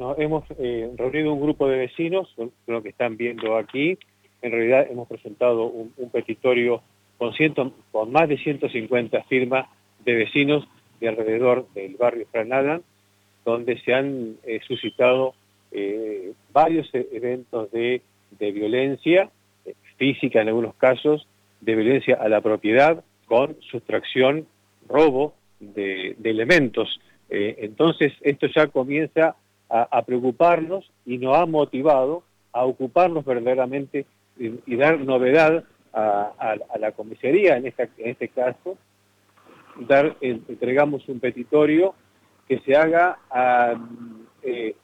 Nos hemos eh, reunido un grupo de vecinos, lo que están viendo aquí. En realidad hemos presentado un, petitorio con, ciento, con más de 150 firmas de vecinos de alrededor del barrio Franadan, donde se han eh, suscitado eh, varios e-, eventos de, violencia física en algunos casos, de violencia a la propiedad, con sustracción, robo de, elementos. entonces esto ya comienza a, preocuparnos y nos ha motivado a ocuparnos verdaderamente y, dar novedad a, la comisaría, en, este caso, dar, entregamos un petitorio que se haga a eh,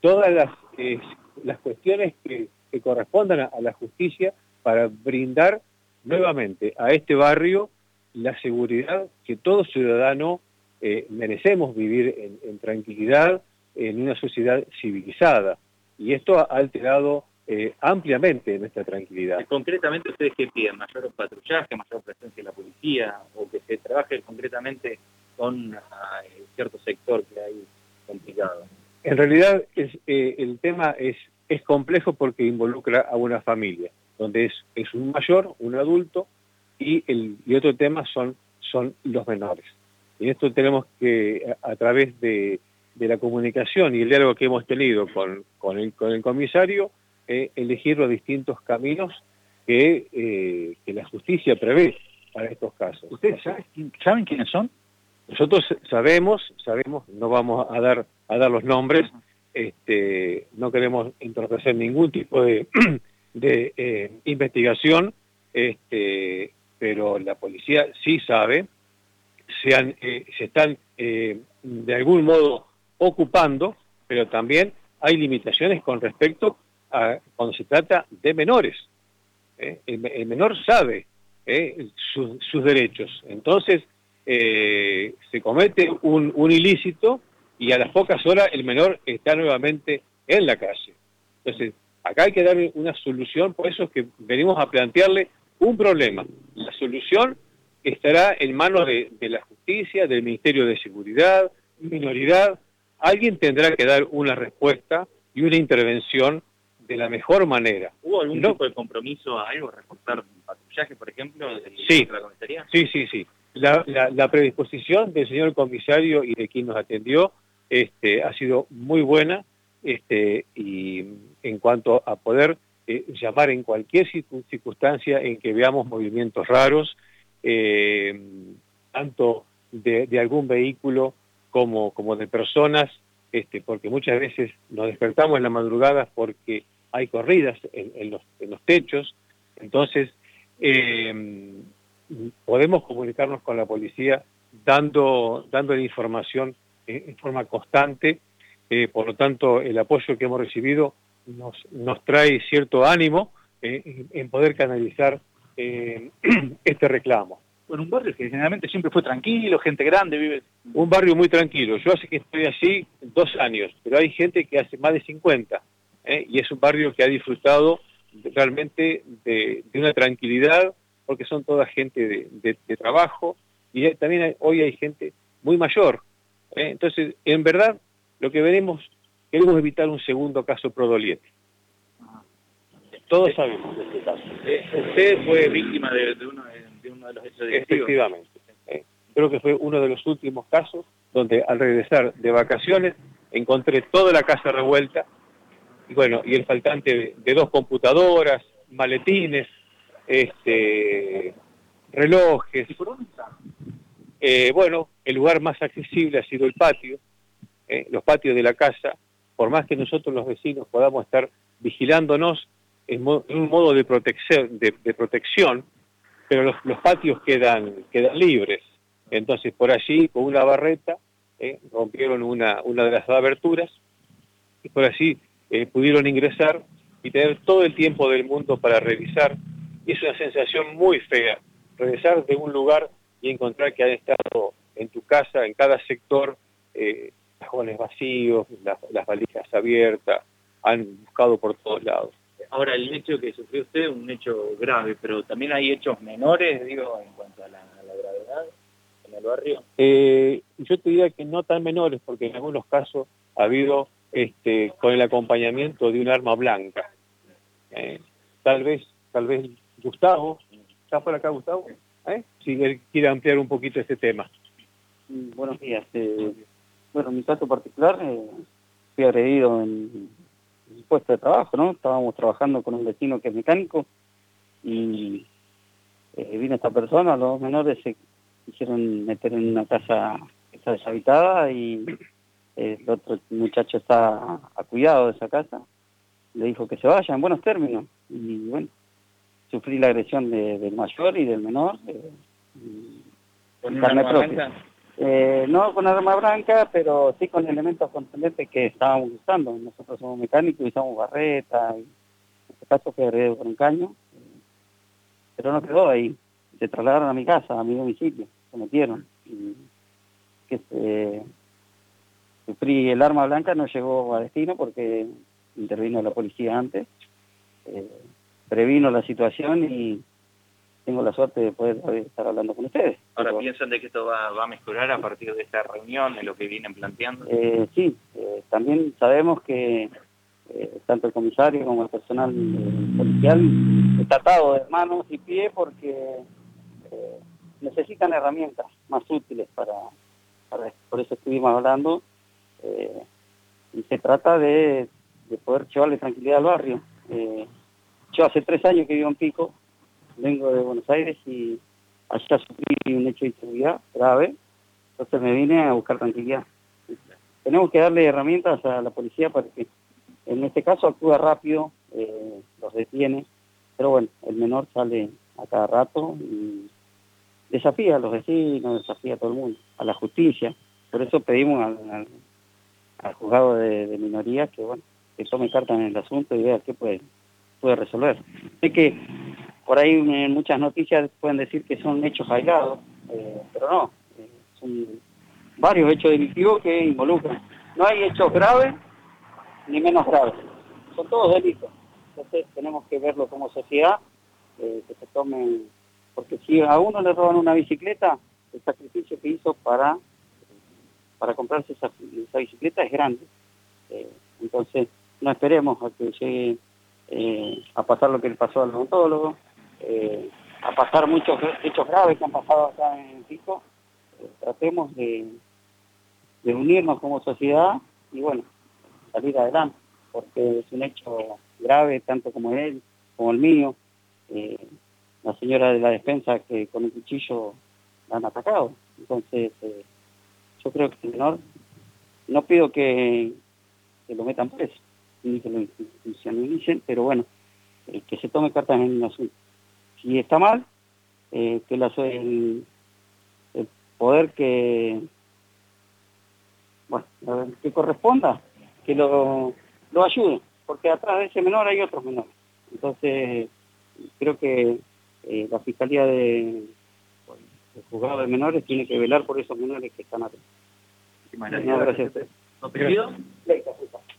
todas las, eh, las cuestiones que, correspondan a, la justicia para brindar nuevamente a este barrio la seguridad que todo ciudadano eh, merecemos vivir en tranquilidad, en una sociedad civilizada. Y esto ha alterado eh, ampliamente nuestra tranquilidad. Concretamente, ¿ustedes qué piden? ¿Mayor patrullaje, mayor presencia de la policía? ¿O que se trabaje concretamente con ah, cierto sector que hay complicado? En realidad, es, eh, el tema es, es complejo porque involucra a una familia, donde es, es un mayor, un adulto, y, el, y otro tema son, son los menores. Y esto tenemos que, a través de de la comunicación y el diálogo que hemos tenido con, con, el, con el comisario, eh, elegir los distintos caminos que, eh, que, la justicia prevé para estos casos. ¿Ustedes saben, quiénes son? Nosotros sabemos, sabemos, no vamos a dar, a dar los nombres, este, no queremos entorpecer ningún tipo de, de eh, investigación, este, pero la policía sí sabe, se, han, se están de algún modo ocupando, pero también hay limitaciones con respecto a cuando se trata de menores. ¿eh? El, menor sabe ¿eh? sus derechos. Entonces, eh, se comete un, un, ilícito y a las pocas horas el menor está nuevamente en la calle. Entonces, acá hay que dar una solución, por eso es que venimos a plantearle un problema. La solución estará en manos de la justicia, del Ministerio de Seguridad, minoridad, alguien tendrá que dar una respuesta y una intervención de la mejor manera. ¿Hubo algún tipo de compromiso a algo, reportar patrullaje, por ejemplo, sí, la comisaría? Sí, sí, sí. La, predisposición del señor comisario y de quien nos atendió este, ha sido muy buena este, y en cuanto a poder eh, llamar en cualquier circunstancia en que veamos movimientos raros, eh, tanto de algún vehículo como, como de personas, este, porque muchas veces nos despertamos en la madrugada porque hay corridas en, los, en los, techos, entonces eh, podemos comunicarnos con la policía dando, dando la información en, forma constante, eh, por lo tanto el apoyo que hemos recibido nos, nos trae cierto ánimo eh, en poder canalizar este reclamo en un barrio que generalmente siempre fue tranquilo, gente grande, vive... Un barrio muy tranquilo. Yo hace que estoy allí dos años, pero hay gente que hace más de 50. ¿eh? Y es un barrio que ha disfrutado realmente de, una tranquilidad, porque son toda gente de, trabajo, y también hoy hay gente muy mayor. ¿eh? Entonces, en verdad, lo que veremos, queremos evitar un segundo caso Prodoliete. Todos sabemos de este caso. Eh, usted fue víctima de, de uno de uno de los hechos Efectivamente. Eh, creo que fue uno de los últimos casos donde al regresar de vacaciones encontré toda la casa revuelta y bueno, y el faltante de, dos computadoras, maletines, este, relojes. ¿Y por dónde está? Eh, bueno, el lugar más accesible ha sido el patio, eh, los patios de la casa, por más que nosotros los vecinos podamos estar vigilándonos en, un modo de protección, de protección pero los, patios quedan, quedan libres. Entonces por allí, con una barreta, eh, rompieron una, una de las aberturas y por allí eh, pudieron ingresar y tener todo el tiempo del mundo para revisar. Y es una sensación muy fea, regresar de un lugar y encontrar que han estado en tu casa, en cada sector, eh, cajones vacíos, las valijas abiertas, han buscado por todos lados. Ahora, el hecho que sufrió usted, un hecho grave, pero también hay hechos menores, digo, en cuanto a la, gravedad en el barrio. Eh, yo te diría que no tan menores, porque en algunos casos ha habido este, con el acompañamiento de un arma blanca. Eh, tal vez, tal vez Gustavo, ¿está por acá Gustavo? ¿Eh? Si él quiere ampliar un poquito este tema. Mm, buenos días. Eh, bueno, en mi caso particular, eh, fui agredido en mi puesto de trabajo, ¿no? Estábamos trabajando con un vecino que es mecánico y eh, vino esta persona, los menores se quisieron meter en una casa que está deshabitada y el otro muchacho está a cuidado de esa casa, le dijo que se vaya en buenos términos y bueno, sufrí la agresión del mayor y del menor. Eh. Eh, no con arma blanca, pero sí con elementos contundentes que estábamos usando. Nosotros somos mecánicos usamos barreta, y en este caso fue con un caño, pero no quedó ahí. Se trasladaron a mi casa, a mi domicilio, se metieron. Y que se, sufrí el arma blanca, no llegó a destino porque intervino la policía antes. Eh, previno la situación y tengo la suerte de poder estar hablando con ustedes. Ahora, ¿piensan de que esto va, va, a mejorar a partir de esta reunión, de lo que vienen planteando? Eh, sí, eh, también sabemos que eh, tanto el comisario como el personal eh, policial está atado de manos y pies porque necesitan herramientas más útiles para, para por eso estuvimos hablando y se trata de, de poder llevarle tranquilidad al barrio. Yo hace tres años que vivo en Pico, vengo de Buenos Aires y allá sufrí un hecho de inseguridad grave, entonces me vine a buscar tranquilidad. Tenemos que darle herramientas a la policía para que en este caso actúe rápido, eh, los detiene, pero bueno, el menor sale a cada rato y desafía a los vecinos, desafía a todo el mundo, a la justicia. Por eso pedimos al, al, al juzgado de, de minorías que bueno que tome carta en el asunto y vea qué puede puede resolver. Sé que por ahí en muchas noticias pueden decir que son hechos aislados, eh, pero no, eh, son varios hechos delictivos que involucran. No hay hechos graves ni menos graves, son todos delitos. Entonces tenemos que verlo como sociedad, eh, que se tomen, porque si a uno le roban una bicicleta, el sacrificio que hizo para, para comprarse esa, esa bicicleta es grande. Eh, entonces no esperemos a que llegue eh, a pasar lo que le pasó al odontólogo, eh, a pasar muchos hechos graves que han pasado acá en Pico, eh, tratemos de, unirnos como sociedad y bueno, salir adelante, porque es un hecho grave tanto como él, como el mío, eh, la señora de la defensa que con un cuchillo la han atacado, entonces yo creo que el menor, no pido que, que lo metan preso, ni que lo institucionalicen, pero bueno, que se tome cartas en el asunto. Si está mal, eh, que la, el, el, poder que, bueno, que corresponda, que lo, lo ayude, porque atrás de ese menor hay otros menores. Entonces, creo que eh, la Fiscalía de, de Juzgado de Menores tiene que velar por esos menores que están atrás. Gracias.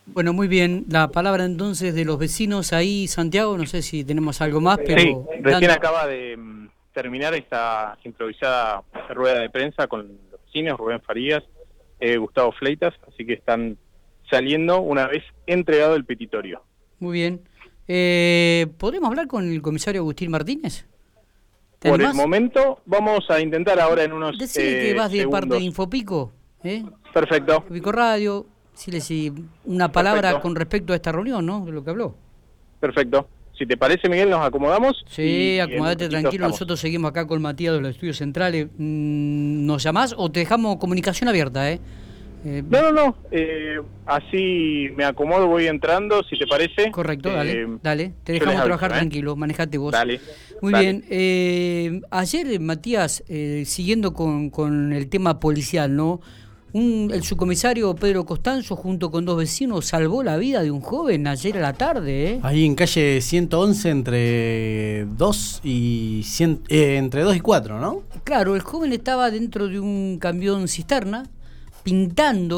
Bueno, muy bien. La palabra entonces de los vecinos ahí, Santiago, no sé si tenemos algo más, pero... Sí, recién acaba de mm, terminar esta improvisada rueda de prensa con los vecinos, Rubén Farías, eh, Gustavo Fleitas, así que están saliendo una vez entregado el petitorio. Muy bien. Eh, ¿Podríamos hablar con el comisario Agustín Martínez? Por el momento vamos a intentar ahora en unos Decirle eh, que vas de segundos. parte de Infopico. ¿eh? Perfecto. Pico Radio, decirle si una palabra Perfecto. con respecto a esta reunión, ¿no? De lo que habló. Perfecto. Si te parece, Miguel, nos acomodamos. Sí, acomodate tranquilo, estamos. nosotros seguimos acá con Matías de los estudios centrales. Mm, ¿Nos llamás o te dejamos comunicación abierta, eh? Eh, No, no, no. eh, así me acomodo, voy entrando, si te parece. Correcto, Eh, dale, dale. Te dejamos aviso, trabajar ¿eh? tranquilo, manejate vos. Dale. Muy dale. bien. eh, ayer, Matías, eh, siguiendo con, con el tema policial, ¿no? Un, el subcomisario Pedro Costanzo, junto con dos vecinos, salvó la vida de un joven ayer a la tarde, ¿eh? Ahí en calle 111 entre 2 y 100, eh, entre 2 y 4, ¿no? Claro, el joven estaba dentro de un camión cisterna, pintando